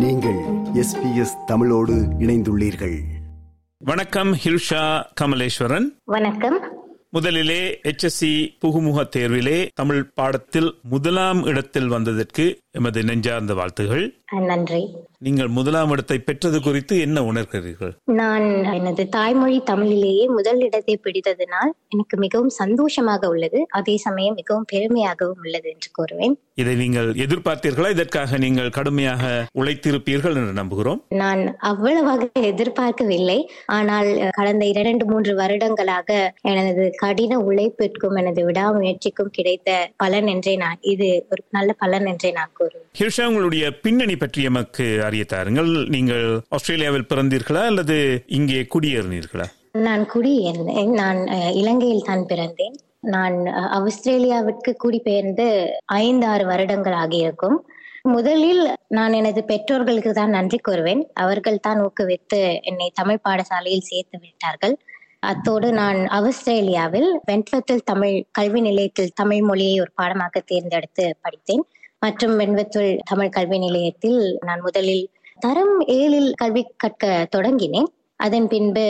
நீங்கள் எஸ்பிஎஸ் தமிழோடு இணைந்துள்ளீர்கள். வணக்கம் ஹில்ஷா கமலேஸ்வரன். வணக்கம். முதலிலே எச்எஸ்சி புகுமுக தேர்விலே தமிழ் பாடத்தில் முதலாம் இடத்தில் வந்ததற்கு எமது நெஞ்சார்ந்த வாழ்த்துகள். நன்றி. நீங்கள் முதலாம் இடத்தை பெற்றது குறித்து என்ன உணர்கிறீர்கள்? நான் எனது தாய்மொழி தமிழிலேயே முதல் இடத்தை பிடித்ததினால் எனக்கு மிகவும் சந்தோஷமாக உள்ளது. அதே சமயம் மிகவும் பெருமையாகவும் உள்ளது என்று கூறுவேன். இதை நீங்கள் எதிர்பார்த்தீர்களா? இதற்காக நீங்கள் கடுமையாக உழைத்திருப்பீர்கள் என்று நம்புகிறோம். நான் அவ்வளவாக எதிர்பார்க்கவில்லை. ஆனால் கடந்த இரண்டு மூன்று வருடங்களாக எனது கடின உழைப்பிற்கும் எனது விடாமுயற்சிக்கும் கிடைத்த பலன் என்றே நான் இது ஒரு நல்ல பலன் என்றே நான் கூறுவேன். ஹில்ஷா உங்களுடைய பின்னணி பற்றி எமக்கு அறிய தாருங்கள். நீங்கள் ஆஸ்திரேலியாவில் பிறந்தீர்களா அல்லது இங்கே குடியேறினீர்களா? நான் குடியேறினேன் நான் இலங்கையில் தான் பிறந்தேன். நான் ஆஸ்திரேலியாவிற்கு குடிபெயர்ந்து ஐந்து ஆறு வருடங்கள் ஆகியிருக்கும். முதலில் நான் எனது பெற்றோர்களுக்கு தான் நன்றி கூறுவேன். அவர்கள் தான் ஊக்குவித்து என்னை தமிழ் பாடசாலையில் சேர்த்து விட்டார்கள். அத்தோடு நான் ஆஸ்திரேலியாவில் வென்ட்வத்தில் தமிழ் கல்வி நிலையத்தில் தமிழ் மொழியை ஒரு பாடமாக தேர்ந்தெடுத்து படித்தேன். மற்றும் வென்வத்துல் தமிழ் கல்வி நிலையத்தில் நான் முதலில் தரம் ஏழில் கல்வி கற்க தொடங்கினேன். அதன் பின்பு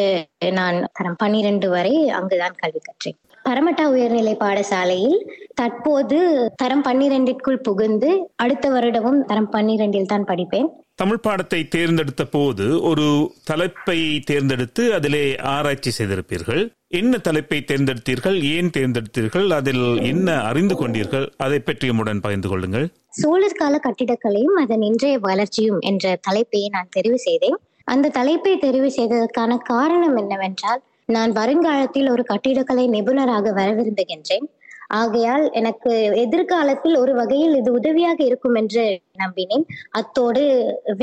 நான் தரம் பன்னிரண்டு வரை அங்குதான் கல்வி கற்றேன். பரமட்டா உயர்நிலை பாடசாலையில் தற்போது தரம் பன்னிரெண்டிற்குள் புகுந்து அடுத்த வருடமும் தரம் பன்னிரெண்டில் தான் படிப்பேன். தமிழ் பாடத்தை தேர்ந்தெடுத்த போது ஒரு தலைப்பை தேர்ந்தெடுத்து அதிலே ஆராய்ச்சி செய்திருப்பீர்கள். என்ன தலைப்பை தேர்ந்தெடுத்தீர்கள்? ஏன் தேர்ந்தெடுத்தீர்கள்? அதில் என்ன அறிந்து கொண்டீர்கள்? அதை பற்றி உடன் பகிர்ந்து கொள்ளுங்கள். சோழர் கால கட்டிடக்கலையும் அதன் இன்றைய வளர்ச்சியும் என்ற தலைப்பை நான் தெரிவு செய்தேன். அந்த தலைப்பை தெரிவு செய்ததற்கான காரணம் என்னவென்றால் நான் வருங்காலத்தில் ஒரு கட்டிடக்கலை நிபுணராக வர விரும்புகின்றேன். ஆகையால் எனக்கு எதிர்காலத்தில் ஒரு வகையில் இது உதவியாக இருக்கும் என்று நம்பினேன். அத்தோடு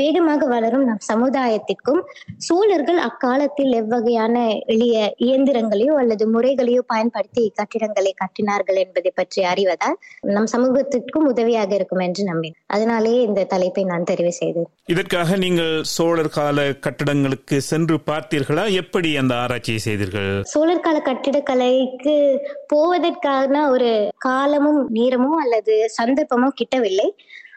வேகமாக வளரும் நம் சமுதாயத்திற்கும் சோழர்கள் அக்காலத்தில் எவ்வகையான எளிய இயந்திரங்களையோ அல்லது முறைகளையோ பயன்படுத்தி கட்டிடங்களை கட்டினார்கள் என்பதை பற்றி அறிவதால் நம் சமூகத்திற்கும் உதவியாக இருக்கும் என்று நம்பினேன். அதனாலேயே இந்த தலைப்பை நான் தெரிவு செய்தேன். இதற்காக நீங்கள் சோழர் கால கட்டடங்களுக்கு சென்று பார்த்தீர்களா? எப்படி அந்த ஆராய்ச்சியை செய்தீர்கள்? சோழர் கால கட்டிடக்கலைக்கு போவதற்கான ஒரு காலமும் நேரமும் அல்லது சந்தர்ப்பமும் கிட்டவில்லை.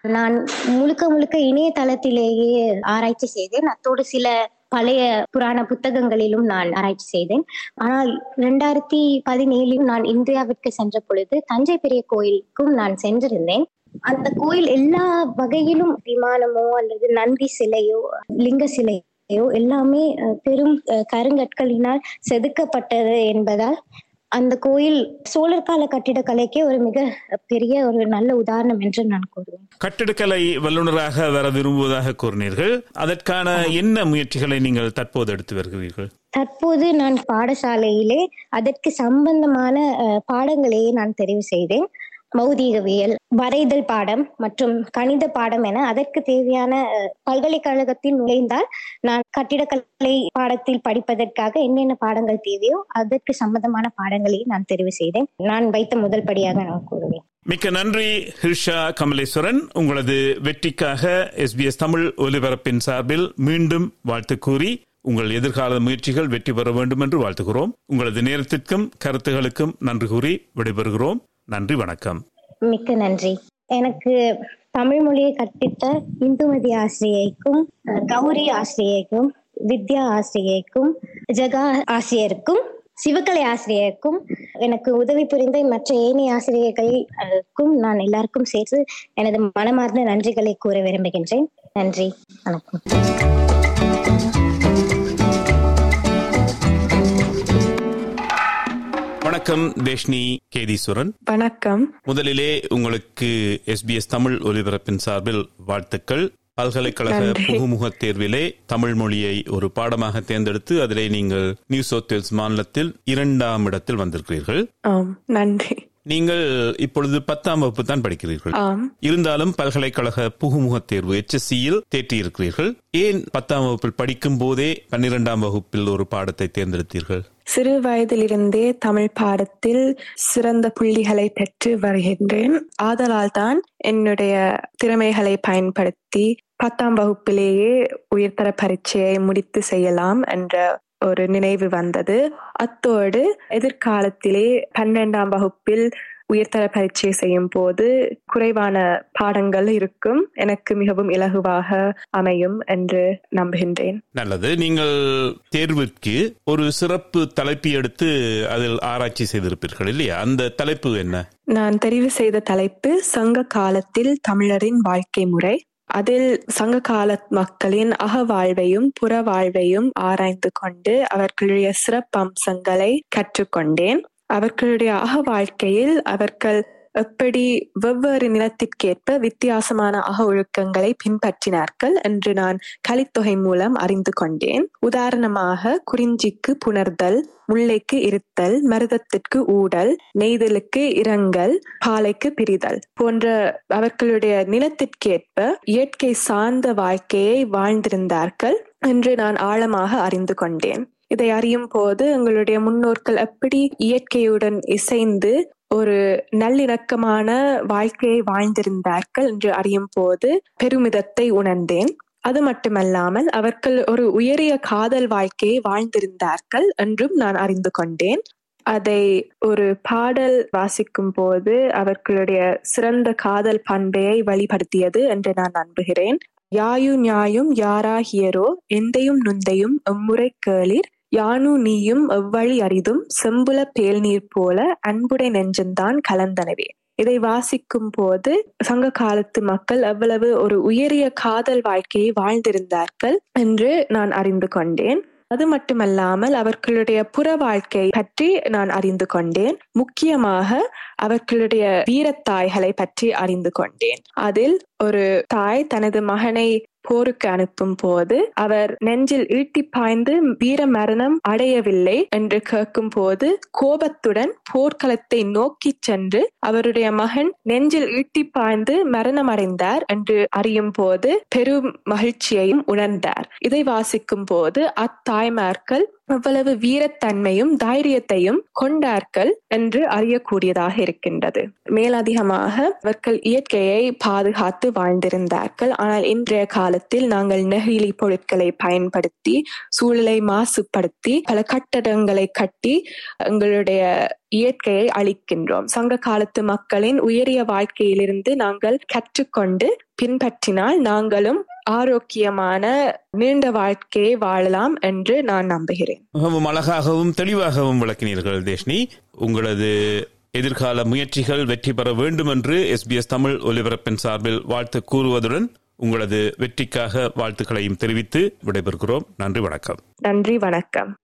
நான் முழுக்க முழுக்க இணையதளத்திலேயே ஆராய்ச்சி செய்தேன். அத்தோடு சில பழைய புராண புத்தகங்களிலும் நான் ஆராய்ச்சி செய்தேன். ஆனால் இரண்டாயிரத்தி பதினேழில் நான் இந்தியாவிற்கு சென்ற பொழுது தஞ்சை பெரிய கோயிலுக்கும் நான் சென்றிருந்தேன். அந்த கோயில் எல்லா வகையிலும் விமானமோ அல்லது நந்தி சிலையோ லிங்க சிலையோ எல்லாமே அஹ், பெரும் அஹ், கருங்கற்களினால் செதுக்கப்பட்டது என்பதால் அந்த கோயில் சோழர் கால கட்டிடக்கலைக்கே ஒரு மிக பெரிய ஒரு நல்ல உதாரணம் என்று நான் கூறுவேன். கட்டிடக்கலை வல்லுநராக வர விரும்புவதாக கூறினீர்கள். அதற்கான என்ன முயற்சிகளை நீங்கள் தற்போது எடுத்து வருகிறீர்கள்? தற்போது நான் பாடசாலையிலே அதற்கு சம்பந்தமான பாடங்களையே நான் தெரிவு செய்தேன். மௌதீகவியல் வரைதல் பாடம் மற்றும் கணித பாடம் என அதற்கு தேவையான பல்கலைக்கழகத்தில் நுழைந்தால் நான் கட்டிடக்கலை பாடத்தில் படிப்பதற்காக என்னென்ன பாடங்கள் தேவையோ அதற்கு சம்பந்தமான பாடங்களை நான் தெரிவு செய்தேன். நான் வைத்த முதல் படியாக நான் கூறுவேன். மிக்க நன்றி ஹிர்ஷா கமலேஸ்வரன். உங்களது வெற்றிக்காக எஸ்பிஎஸ் தமிழ் ஒலிபரப்பின் சார்பில் மீண்டும் வாழ்த்து கூறி உங்கள் எதிர்கால முயற்சிகள் வெற்றி பெற வேண்டும் என்று வாழ்த்துகிறோம். உங்களது நேரத்திற்கும் கருத்துகளுக்கும் நன்றி கூறி விடைபெறுகிறோம். நன்றி வணக்கம். மிக்க நன்றி. எனக்கு தமிழ் மொழியை கற்பித்த இந்துமதி ஆசிரியைக்கும் கௌரி ஆசிரியைக்கும் வித்யா ஆசிரியைக்கும் ஜகா ஆசிரியருக்கும் சிவகலை ஆசிரியருக்கும் எனக்கு உதவி புரிந்த மற்ற ஏனைய ஆசிரியர்களுக்கும் நான் எல்லாருக்கும் சேர்த்து எனது மனமார்ந்த நன்றிகளை கூற விரும்புகின்றேன். நன்றி வணக்கம். வணக்கம் தேஷ்னி கேதீஸ்வரன். வணக்கம். முதலிலே உங்களுக்கு எஸ்பிஎஸ் தமிழ் ஒலிபரப்பின் சார்பில் வாழ்த்துக்கள். பல்கலைக்கழக. புகுமுக தேர்விலே தமிழ் மொழியை ஒரு பாடமாக தேர்ந்தெடுத்து அதிலே நீங்கள் நியூ சவுத் வேல்ஸ் மாநிலத்தில் இரண்டாம் இடத்தில் வந்திருக்கிறீர்கள். நன்றி. நீங்கள் இப்பொழுது பத்தாம் வகுப்பு தான் படிக்கிறீர்கள். இருந்தாலும் பல்கலைக்கழக புகுமுக தேர்வு HSC-யில் தேற்றியிருக்கிறீர்கள். ஏன் பத்தாம் வகுப்பில் படிக்கும் போதே பன்னிரெண்டாம் வகுப்பில் ஒரு பாடத்தை தேர்ந்தெடுத்தீர்கள்? சிறு வயதிலிருந்தே தமிழ் பாடத்தில் சிறந்த புள்ளிகளை பெற்று வருகின்றேன். ஆதலால் தான் என்னுடைய திறமைகளை பயன்படுத்தி பத்தாம் வகுப்பிலேயே உயர்தர பரீட்சையை முடித்து செய்யலாம் என்ற ஒரு நினைவு வந்தது. அத்தோடு எதிர்காலத்திலே பன்னெண்டாம் வகுப்பில் உயர்தர பரீட்சை செய்யும் போது குறைவான பாடங்கள் இருக்கும். எனக்கு மிகவும் இலகுவாக அமையும் என்று நம்புகின்றேன். நல்லது. நீங்கள் தேர்விற்கு ஒரு சிறப்பு தலைப்பு எடுத்து அதில் ஆராய்ச்சி செய்திருப்பீர்கள் இல்லையா? அந்த தலைப்பு என்ன? நான் தெரிவு செய்த தலைப்பு சங்க காலத்தில் தமிழரின் வாழ்க்கை முறை. அதில் சங்க கால மக்களின் அகவாழ்வையும் புற வாழ்வையும் ஆராய்ந்து கொண்டு அவர்களுடைய சிறப்பம்சங்களை கற்றுக்கொண்டேன். அவர்களுடைய அக வாழ்க்கையில் அவர்கள் எப்படி வெவ்வேறு நிலத்திற்கேற்ப வித்தியாசமான அக ஒழுக்கங்களை பின்பற்றினார்கள் என்று நான் கலித்தொகை மூலம் அறிந்து கொண்டேன். உதாரணமாக குறிஞ்சிக்கு புணர்தல் முல்லைக்கு இருத்தல் மருதத்திற்கு ஊடல் நெய்தலுக்கு இரங்கல் பாலைக்கு பிரிதல் போன்ற அவர்களுடைய நிலத்திற்கேற்ப இயற்கை சார்ந்த வாழ்க்கையை வாழ்ந்திருந்தார்கள் என்று நான் ஆழமாக அறிந்து கொண்டேன். இதை அறியும் போது எங்களுடைய முன்னோர்கள் எப்படி இயற்கையுடன் இசைந்து ஒரு நல்லிணக்கமான வாழ்க்கையை வாழ்ந்திருந்தார்கள் என்று அறியும் போது பெருமிதத்தை உணர்ந்தேன். அது மட்டுமல்லாமல் அவர்கள் ஒரு உயரிய காதல் வாழ்க்கையை வாழ்ந்திருந்தார்கள் என்றும் நான் அறிந்து கொண்டேன். அதை ஒரு பாடல் வாசிக்கும் போது அவர்களுடைய சிறந்த காதல் பண்பையை வழிபடுத்தியது என்று நான் நம்புகிறேன். யாயு நியாயும் யாராகியரோ எந்தையும் நுந்தையும் எம்முறை கேளிர் யானு நீயும் எவ்வழி அரிதும் செம்புல பேல் நீர் போல அன்புடை நெஞ்சந்தான் கலந்தனவே. இதை வாசிக்கும் போது சங்க காலத்து மக்கள் எவ்வளவு ஒரு உயரிய காதல் வாழ்க்கையை வாழ்ந்திருந்தார்கள் என்று நான் அறிந்து கொண்டேன். அது மட்டுமல்லாமல் அவர்களுடைய புற வாழ்க்கை பற்றி நான் அறிந்து கொண்டேன். முக்கியமாக அவர்களுடைய வீரத்தாய்களை பற்றி அறிந்து கொண்டேன். அதில் ஒரு தாய் தனது மகனை போருக்கு அனுப்பும் போது அவர் நெஞ்சில் ஈட்டி பாய்ந்து வீர மரணம் அடையவில்லை என்று கேட்கும் போது கோபத்துடன் போர்க்களத்தை நோக்கி சென்று அவருடைய மகன் நெஞ்சில் ஈட்டி பாய்ந்து மரணம் அடைந்தார் என்று அறியும் போது பெரும் மகிழ்ச்சியையும் உணர்ந்தார். இதை வாசிக்கும் போது அத்தாய்மார்கள் அவ்வளவு வீரத்தன்மையும் தைரியத்தையும் கொண்டார்கள் என்று அறியக்கூடியதாக இருக்கின்றது. மேலதிகமாக அவர்கள் இயற்கையை பாதுகாத்து வாழ்ந்திருந்தார்கள். ஆனால் இன்றைய காலத்தில் நாங்கள் நெகிழி பொருட்களை பயன்படுத்தி சூழலை மாசுபடுத்தி பல கட்டடங்களை கட்டி எங்களுடைய இயற்கையை அளிக்கின்றோம் சங்க காலத்து மக்களின் உயரிய வாழ்க்கையிலிருந்து நாங்கள் கற்றுக்கொண்டு பின்பற்றினால் நாங்களும் ஆரோக்கியமான நீண்ட வாழ்க்கையை வாழலாம் என்று நான் நம்புகிறேன். மிகவும் அழகாகவும் தெளிவாகவும் விளக்கினீர்கள் தேஷ்னி. உங்களது எதிர்கால முயற்சிகள் வெற்றி பெற வேண்டும் என்று எஸ்பிஎஸ் தமிழ் ஒலிபரப்பின் சார்பில் வாழ்த்து கூறுவதுடன் உங்களது வெற்றிக்காக வாழ்த்துக்களையும் தெரிவித்து விடைபெறுகிறோம். நன்றி வணக்கம். நன்றி வணக்கம்.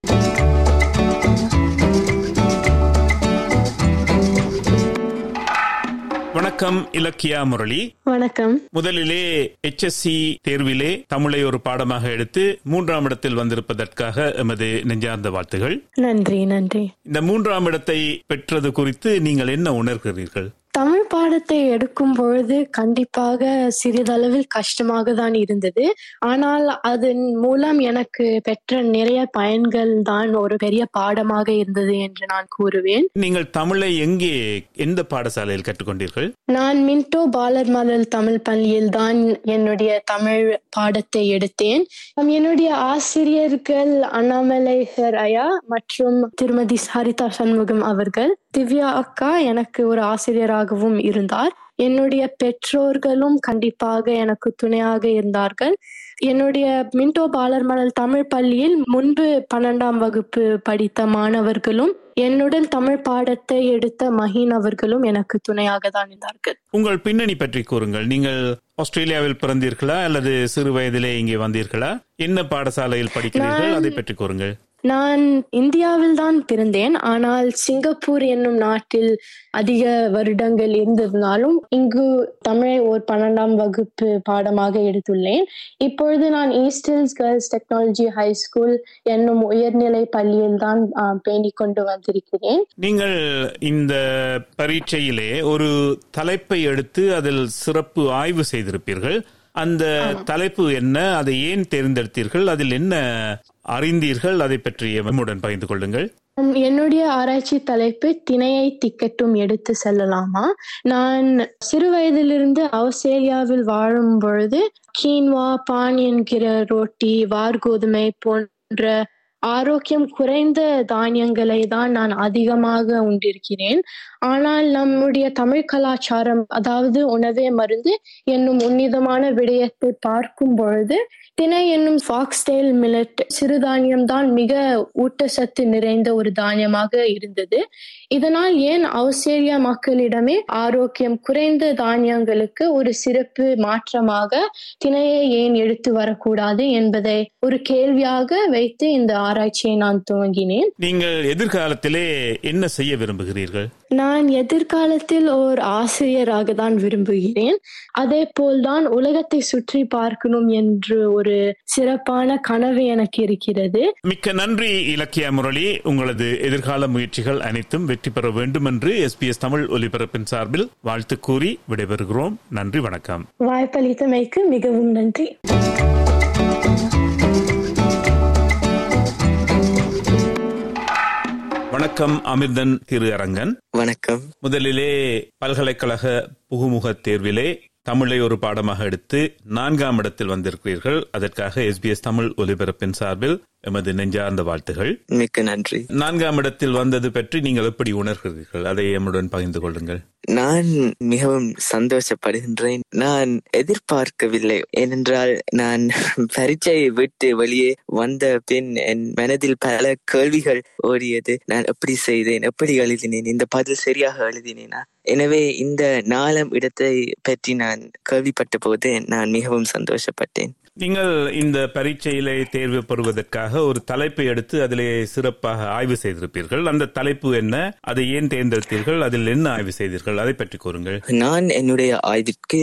வணக்கம் இலக்கியா முரளி. வணக்கம். முதலிலே எச்எஸ்சி தேர்விலே தமிழை ஒரு பாடமாக எடுத்து மூன்றாம் இடத்தில் வந்திருப்பதற்காக எமது நெஞ்சார்ந்த வாழ்த்துகள். நன்றி நன்றி. இந்த மூன்றாம் இடத்தை பெற்றது குறித்து நீங்கள் என்ன உணர்கிறீர்கள்? தமிழ் பாடத்தை எடுக்கும் பொழுது கண்டிப்பாக சிறிதளவில் கஷ்டமாக தான் இருந்தது. ஆனால் அதன் மூலம் எனக்கு பெற்ற நிறைய பயன்கள் தான் ஒரு பெரிய பாடமாக இருந்தது என்று நான் கூறுவேன். நீங்கள் தமிழை எங்கே எந்த பாடசாலையில் கற்றுக்கொண்டீர்கள்? நான் மின்டோ பாலர் மலர் தமிழ் பள்ளியில் தான் என்னுடைய தமிழ் பாடத்தை எடுத்தேன். என்னுடைய ஆசிரியர்கள் அண்ணாமலை ஐயா மற்றும் திருமதி சரிதா சண்முகம் அவர்கள் திவ்யா அக்கா எனக்கு ஒரு ஆசிரியராகவும் இருந்தார். என்னுடைய பெற்றோர்களும் கண்டிப்பாக எனக்கு துணையாக இருந்தார்கள். என்னுடைய மின்டோ பாலர்மணல் தமிழ் பள்ளியில் முன்பு பன்னெண்டாம் வகுப்பு படித்த மாணவர்களும் என்னுடன் தமிழ் பாடத்தை எடுத்த மஹீன் அவர்களும் எனக்கு துணையாக தான் இருந்தார்கள். உங்கள் பின்னணி பற்றி கூறுங்கள். நீங்கள் ஆஸ்திரேலியாவில் பிறந்தீர்களா அல்லது சிறு வயதிலே இங்கே வந்தீர்களா? என்ன பாடசாலையில் படிக்கிறீர்கள்? அதை பற்றி கூறுங்கள். நான் இந்தியாவில் தான் பிறந்தேன். ஆனால் சிங்கப்பூர் என்னும் நாட்டில் அதிக வருடங்கள் இருந்ததுனாலும் இங்கு தமிழை ஒரு பன்னெண்டாம் வகுப்பு பாடமாக எடுத்துள்ளேன். இப்பொழுது நான் East Hills Girls Technology High School என்னும் உயர்நிலை பள்ளியில் தான் பேணிக் கொண்டு வந்திருக்கிறேன். நீங்கள் இந்த பரீட்சையிலே ஒரு தலைப்பை எடுத்து அதில் சிறப்பு ஆய்வு செய்திருப்பீர்கள். அந்த தலைப்பு என்ன? அதை ஏன் தேர்ந்தெடுத்தீர்கள்? அதில் என்ன அறிந்தீர்கள் அதை பற்றி எம்முடன் பகிர்ந்து கொள்ளுங்கள். என்னுடைய ஆராய்ச்சி தலைப்பு திணையை திக்கட்டும் எடுத்து செல்லலாமா? நான் சிறு வயதிலிருந்து ஆஸ்திரேலியாவில் வாழும் பொழுது கீன்வா பான் என்கிற ரோட்டி வார்கோதுமை போன்ற ஆரோக்கியம் குறைந்த தானியங்களை தான் நான் அதிகமாக உண்டிருக்கிறேன். ஆனால் நம்முடைய தமிழ் கலாச்சாரம் அதாவது உணவே மருந்து என்னும் உன்னிதமான விடயத்தை பார்க்கும் பொழுது திணை என்னும் ஃபாக்ஸ்டெயில் மில்லட் சிறுதானியம் தான் மிக ஊட்டச்சத்து நிறைந்த ஒரு தானியமாக இருந்தது. இதனால் ஏன் ஆஸ்திரேலியா மக்களிடமே ஆரோக்கியம் குறைந்த தானியங்களுக்கு ஒரு சிறப்பு மாற்றமாக திணையை ஏன் எடுத்து வரக்கூடாது என்பதை ஒரு கேள்வியாக வைத்து இந்த ஆராய்ச்சியை நான் துவங்கினேன். நீங்கள் எதிர்காலத்திலே என்ன செய்ய விரும்புகிறீர்கள்? நான் எதிர்காலத்தில் ஓர் ஆசிரியராக தான் விரும்புகிறேன். அதே போல்தான் உலகத்தை சுற்றி பார்க்கணும் என்று ஒரு சிறப்பான கனவு எனக்கு இருக்கிறது. மிக்க நன்றி இலக்கிய முரளி. உங்களது எதிர்கால முயற்சிகள் அனைத்தும் வெற்றி பெற வேண்டும் என்று எஸ்பிஎஸ் தமிழ் ஒலிபரப்பின் சார்பில் வாழ்த்து கூறி விடைபெறுகிறோம். நன்றி வணக்கம். வாய்ப்பளித்தமைக்கு மிகவும் நன்றி. வணக்கம் அமிர்தன் திரு அரங்கன் வணக்கம். முதலிலே பல்கலைக்கழக புகுமுக தேர்விலே தமிழை ஒரு பாடமாக எடுத்து நான்காம் இடத்தில் வந்திருக்கிறீர்கள். அதற்காக எஸ்பிஎஸ் தமிழ் ஒலிபரப்பின் சார்பில் எமது நெஞ்சார்ந்த வாழ்த்துகள். மிக்க நன்றி. நான்காம் இடத்தில் வந்தது பற்றி நீங்கள் எப்படி உணர்கிறீர்கள்? அதை எம்முடன் பகிர்ந்து கொள்ளுங்கள். நான் மிகவும் சந்தோஷப்படுகின்றேன். நான் எதிர்பார்க்கவில்லை. ஏனென்றால் நான் பரீட்சையை விட்டு வெளியே வந்த பின் என் மனதில் பல கேள்விகள் ஓடியது. நான் எப்படி செய்தேன்? எப்படி எழுதினேன்? இந்த பதில் சரியாக எழுதினேனா? எனவே இந்த நாலாம் இடத்தை பற்றி நான் கேள்விப்பட்ட போது நான் மிகவும் சந்தோஷப்பட்டேன். நீங்கள் இந்த பரீட்சையிலே தேர்வு பெறுவதற்காக ஒரு தலைப்பை எடுத்து அதிலே சிறப்பாக ஆய்வு செய்திருப்பீர்கள். அந்த தலைப்பு என்ன? அதை ஏன் தேர்ந்தெடுத்தீர்கள்? அதில் என்ன ஆய்வு செய்தீர்கள்? அதை பற்றி கூறுங்கள். நான் என்னுடைய ஆய்விற்கு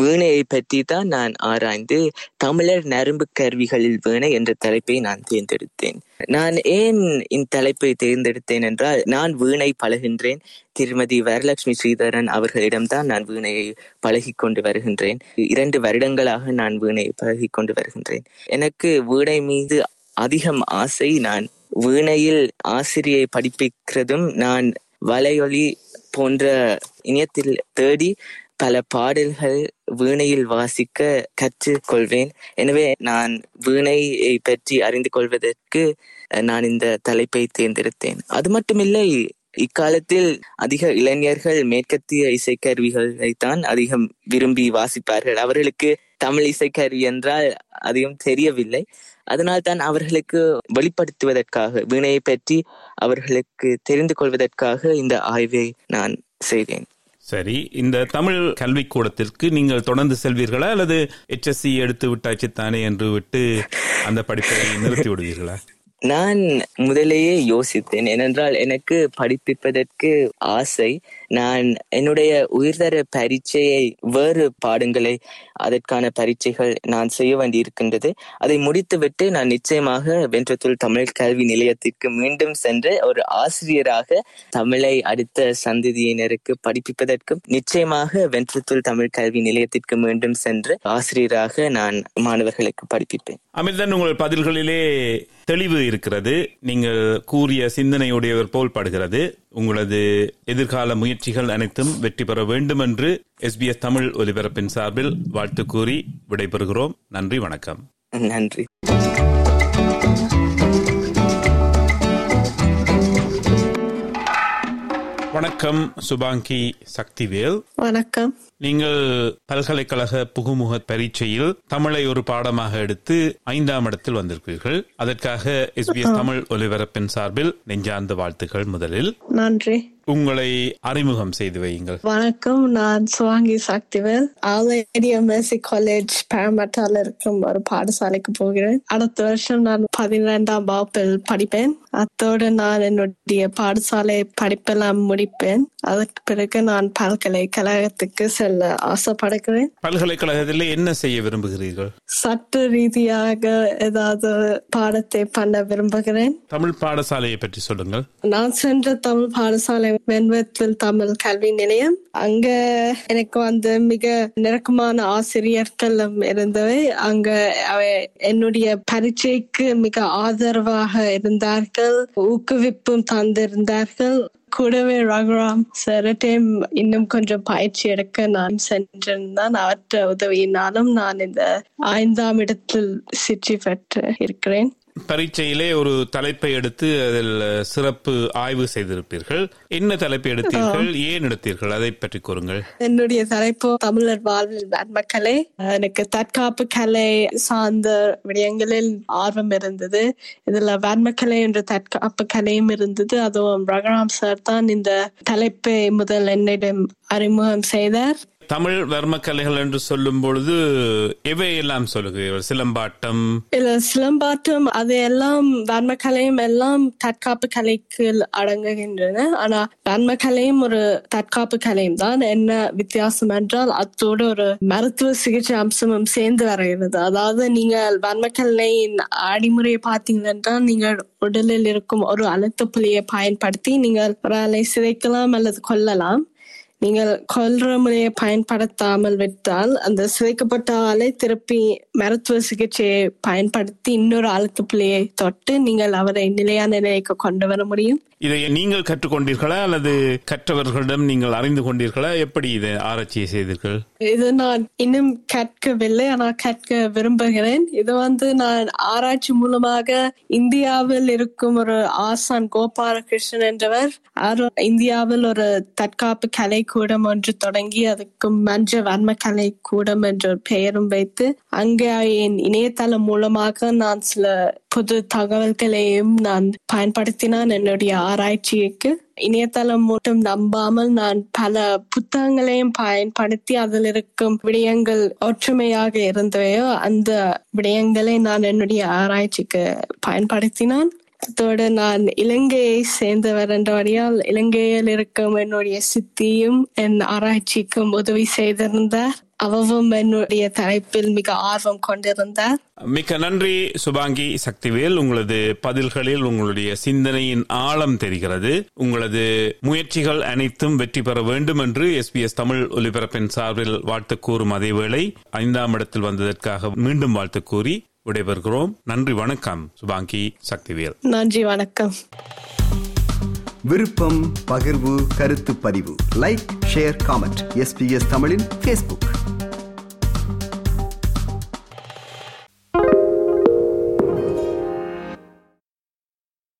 வீணையை பற்றி தான் நான் ஆராய்ந்து தமிழர் நரம்பு கருவிகளில் வீணை என்ற தலைப்பை நான் தேர்ந்தெடுத்தேன். நான் ஏன் இந்த தலைப்பை தேர்ந்தெடுத்தேன் என்றால் நான் வீணை பழகின்றேன் திருமதி வரலட்சுமி ஸ்ரீதரன் அவர்களிடம்தான் நான் வீணையை பழகி கொண்டு வருகின்றேன். இரண்டு வருடங்களாக நான் வீணையை பழகி கொண்டு வருகின்றேன். எனக்கு வீணை மீது அதிகம் ஆசை. நான் வீணையில் ஆசிரியை படிப்பிக்கிறதும் நான் வலையொலி போன்ற இணையத்தில் தேடி பல பாடல்கள் வீணையில் வாசிக்க கற்றுக்கொள்வேன் எனவே நான் வீணையை பற்றி அறிந்து கொள்வதற்கு நான் இந்த தலைப்பை தேர்ந்தெடுத்தேன். அது மட்டுமில்லை இக்காலத்தில் அதிக இளைஞர்கள் மேற்கத்திய இசைக்கருவிகளை தான் அதிகம் விரும்பி வாசிப்பார்கள். அவர்களுக்கு தமிழ் இசைக்கருவி என்றால் அதிகம் தெரியவில்லை. அதனால் தான் அவர்களுக்கு வெளிப்படுத்துவதற்காக வீணையை பற்றி அவர்களுக்கு தெரிந்து கொள்வதற்காக இந்த ஆய்வை நான் செய்தேன். சரி இந்த தமிழ் கல்விக்கூடத்திற்கு நீங்கள் தொடர்ந்து செல்வீர்களா அல்லது எச்எஸ்சி எடுத்து விட்டாச்சு தானே என்று விட்டு அந்த படிப்பை நிறுத்தி விடுவீர்களா? நான் முதலேயே யோசித்தேன். ஏனென்றால் எனக்கு படிப்பிப்பதற்கு ஆசை. நான் என்னுடைய உயிர்தர பரீட்சையை வேறு பாடங்களை அதற்கான பரீட்சைகள் நான் செய்ய வேண்டியிருக்கின்றது. அதை முடித்துவிட்டு நான் நிச்சயமாக வென்றத்துள் தமிழ் கல்வி நிலையத்திற்கு மீண்டும் சென்று ஒரு ஆசிரியராக தமிழை அடுத்த சந்ததியினருக்கு படிப்பிப்பதற்கும் நிச்சயமாக வென்றத்துள் தமிழ் கல்வி நிலையத்திற்கு மீண்டும் சென்று ஆசிரியராக நான் மாணவர்களுக்கு படிப்பிப்பேன். அமிர்தன் உங்கள் பதில்களிலே தெளிவு இருக்கிறது. நீங்கள் கூறிய சிந்தனையுடையவர் போல் படுகிறது. உங்களது எதிர்கால முயற்சிகள் அனைத்தும் வெற்றி பெற வேண்டும் என்று எஸ்பிஎஸ் தமிழ் ஒலிபரப்பின் சார்பில் வாழ்த்து கூறி விடைபெறுகிறோம். நன்றி வணக்கம். நன்றி. வணக்கம் சுபாங்கி சக்திவேல். வணக்கம். நீங்கள் பல்கலைக்கழக புகுமுக பரீட்சையில் தமிழை ஒரு பாடமாக எடுத்து ஐந்தாம் இடத்தில் வந்திருக்கிறீர்கள். அதற்காக எஸ்பிஎஸ் தமிழ் ஒலிபரப்பின் சார்பில் நெஞ்சார்ந்த வாழ்த்துக்கள் முதலில். நன்றி. உங்களை அறிமுகம் செய்து வையுங்கள். வணக்கம் நான் சுவாங்கி சக்திவேல். ஆலேடியா மேசி காலேஜ் பேரமட்டால இருக்கும் ஒரு பாடசாலைக்கு போகிறேன். அடுத்த வருஷம் நான் பதினெண்டாம் வகுப்பில் படிப்பேன். அத்தோடு நான் என்னுடைய பாடசாலை படிப்பெல்லாம் முடிப்பேன். அதுக்கு பிறகு நான் பல்கலைக்கழகத்துக்கு செல்ல ஆசைப்படுகிறேன். பல்கலைக்கழகத்தில் என்ன செய்ய விரும்புகிறீர்கள்? சட்ட ரீதியாக ஏதாவது பாடத்தை பண்ண விரும்புகிறேன். தமிழ் பாடசாலையை பற்றி சொல்லுங்கள். நான் சென்ற தமிழ் பாடசாலை வெண்வெத்தில் தமிழ் கல்வி நிலையம் அங்க எனக்கு வந்து மிக நெருக்கமான ஆசிரியர்களும் இருந்தவை. அங்க என்னுடைய பரீட்சைக்கு மிக ஆதரவாக இருந்தார்கள். ஊக்குவிப்பும் தந்திருந்தார்கள். கூடவே ரகுராம் சார்ட்டையும் இன்னும் கொஞ்சம் பயிற்சி எடுக்க நான் சென்றிருந்தான் அவற்ற உதவியினாலும் நான் இந்த ஐந்தாம் இடத்தில் சிற்றி பெற்று இருக்கிறேன். பரீட்சையிலே ஒரு தலைப்பை எடுத்து அதில் சிறப்பு ஆய்வு செய்திருப்பீர்கள். என்ன தலைப்பை எடுத்தீர்கள்? ஏன் எடுத்தீர்கள்? அதை பற்றி கூறுங்கள். என்னுடைய தலைப்பு தமிழர் வாழ்வில் வன்மக்கலை எனக்கு தற்காப்பு கலை சார்ந்த விடயங்களில் ஆர்வம் இருந்தது. இதுல வன்மக்கலை என்ற தற்காப்பு கலையும் இருந்தது. அதுவும் ரகுராம் சார் தான் இந்த தலைப்பை முதல் என்னிடம் அறிமுகம் செய்தார். தமிழ் வர்மக்கலைகள் என்று சொல்லும் பொழுது எவையெல்லாம் சொல்லுகிறீர்கள் சிலம்பாட்டம். இல்ல சிலம்பாட்டம் அது எல்லாம் வன்மக்கலையும் எல்லாம் தற்காப்பு கலைக்கு அடங்குகின்றன. ஆனா வன்மக்கலையும் ஒரு தற்காப்பு கலையும் தான். என்ன வித்தியாசம் என்றால் அத்தோடு ஒரு மருத்துவ சிகிச்சை அம்சமும் சேர்ந்து வரைகிறது. அதாவது நீங்கள் வன்மக்கலையின் அடிமுறையை பார்த்தீங்கன்னா நீங்கள் உடலில் இருக்கும் ஒரு அழுத்த புள்ளியை பயன்படுத்தி நீங்கள் ஒரு ஆளை சிதைக்கலாம் அல்லது கொல்லலாம். நீங்கள் கொல்ற முறையை பயன்படுத்தாமல் விட்டால் அந்த சிதைக்கப்பட்ட ஆளை திருப்பி மருத்துவ சிகிச்சையை பயன்படுத்தி இன்னொரு அழுத்த புள்ளியை தொட்டு நீங்கள் அவரை நிலையான நிலைக்கு கொண்டு வர முடியும்? இதை நீங்கள் கற்றுக்கொண்டீர்களா? அல்லது கற்றவர்களிடம் நீங்கள் அறிந்து கொண்டீர்களா? எப்படி இதை ஆராய்ச்சி செய்தீர்கள்? இது நான் இன்னும் கற்கவில்லை. ஆனால் கற்க விரும்புகிறேன். இது வந்து நான் ஆராய்ச்சி மூலமாக இந்தியாவில் இருக்கும் ஒரு ஆசான் கோபாலகிருஷ்ணன் என்றவர். அவர் இந்தியாவில் ஒரு தற்காப்பு கலை கூடம் ஒன்று தொடங்கி அதுக்கு மஞ்ச வன்ம கலை கூடம் என்ற ஒரு பெயரும் வைத்து அங்கே என் இணையதளம் மூலமாக நான் சில புது தகவல்களையும் நான் பயன்படுத்தினான் என்னுடைய ஆராய்ச்சிக்கு. இணையதளம் மட்டும் நம்பாமல் நான் பல புத்தகங்களையும் பயன்படுத்தி அதில் இருக்கும் விடயங்கள் ஒற்றுமையாக இருந்தவையோ அந்த விடயங்களை நான் என்னுடைய ஆராய்ச்சிக்கு பயன்படுத்தினான். அத்தோடு நான் இலங்கையை சேர்ந்தவர் என்றபடியால் இலங்கையில் இருக்கும் என்னுடைய சித்தியும் என் ஆராய்ச்சிக்கும் உதவி செய்திருந்தார். அவவும் என்னுடைய தலைப்பில் மிக ஆர்வம் கொண்டிருந்தார். மிக்க நன்றி சுபாங்கி சக்திவேல். உங்களது பதில்களில் உங்களுடைய சிந்தனையின் ஆழம் தெரிகிறது. உங்களது முயற்சிகள் அனைத்தும் வெற்றி பெற வேண்டும் என்று எஸ் பி எஸ் தமிழ் ஒலிபரப்பின் சார்பில் வாழ்த்து கூறும் அதேவேளை ஐந்தாம் இடத்தில் வந்ததற்காக மீண்டும் வாழ்த்து கூறி விடைபெறுகிறோம் நன்றி வணக்கம். சுபாங்கி சக்திவேல். நன்றி வணக்கம். விருப்பம் பகிர்வு கருத்து பதிவு. லைக் ஷேர் காமெண்ட் எஸ்பிஎஸ் தமிழின் ஃபேஸ்புக்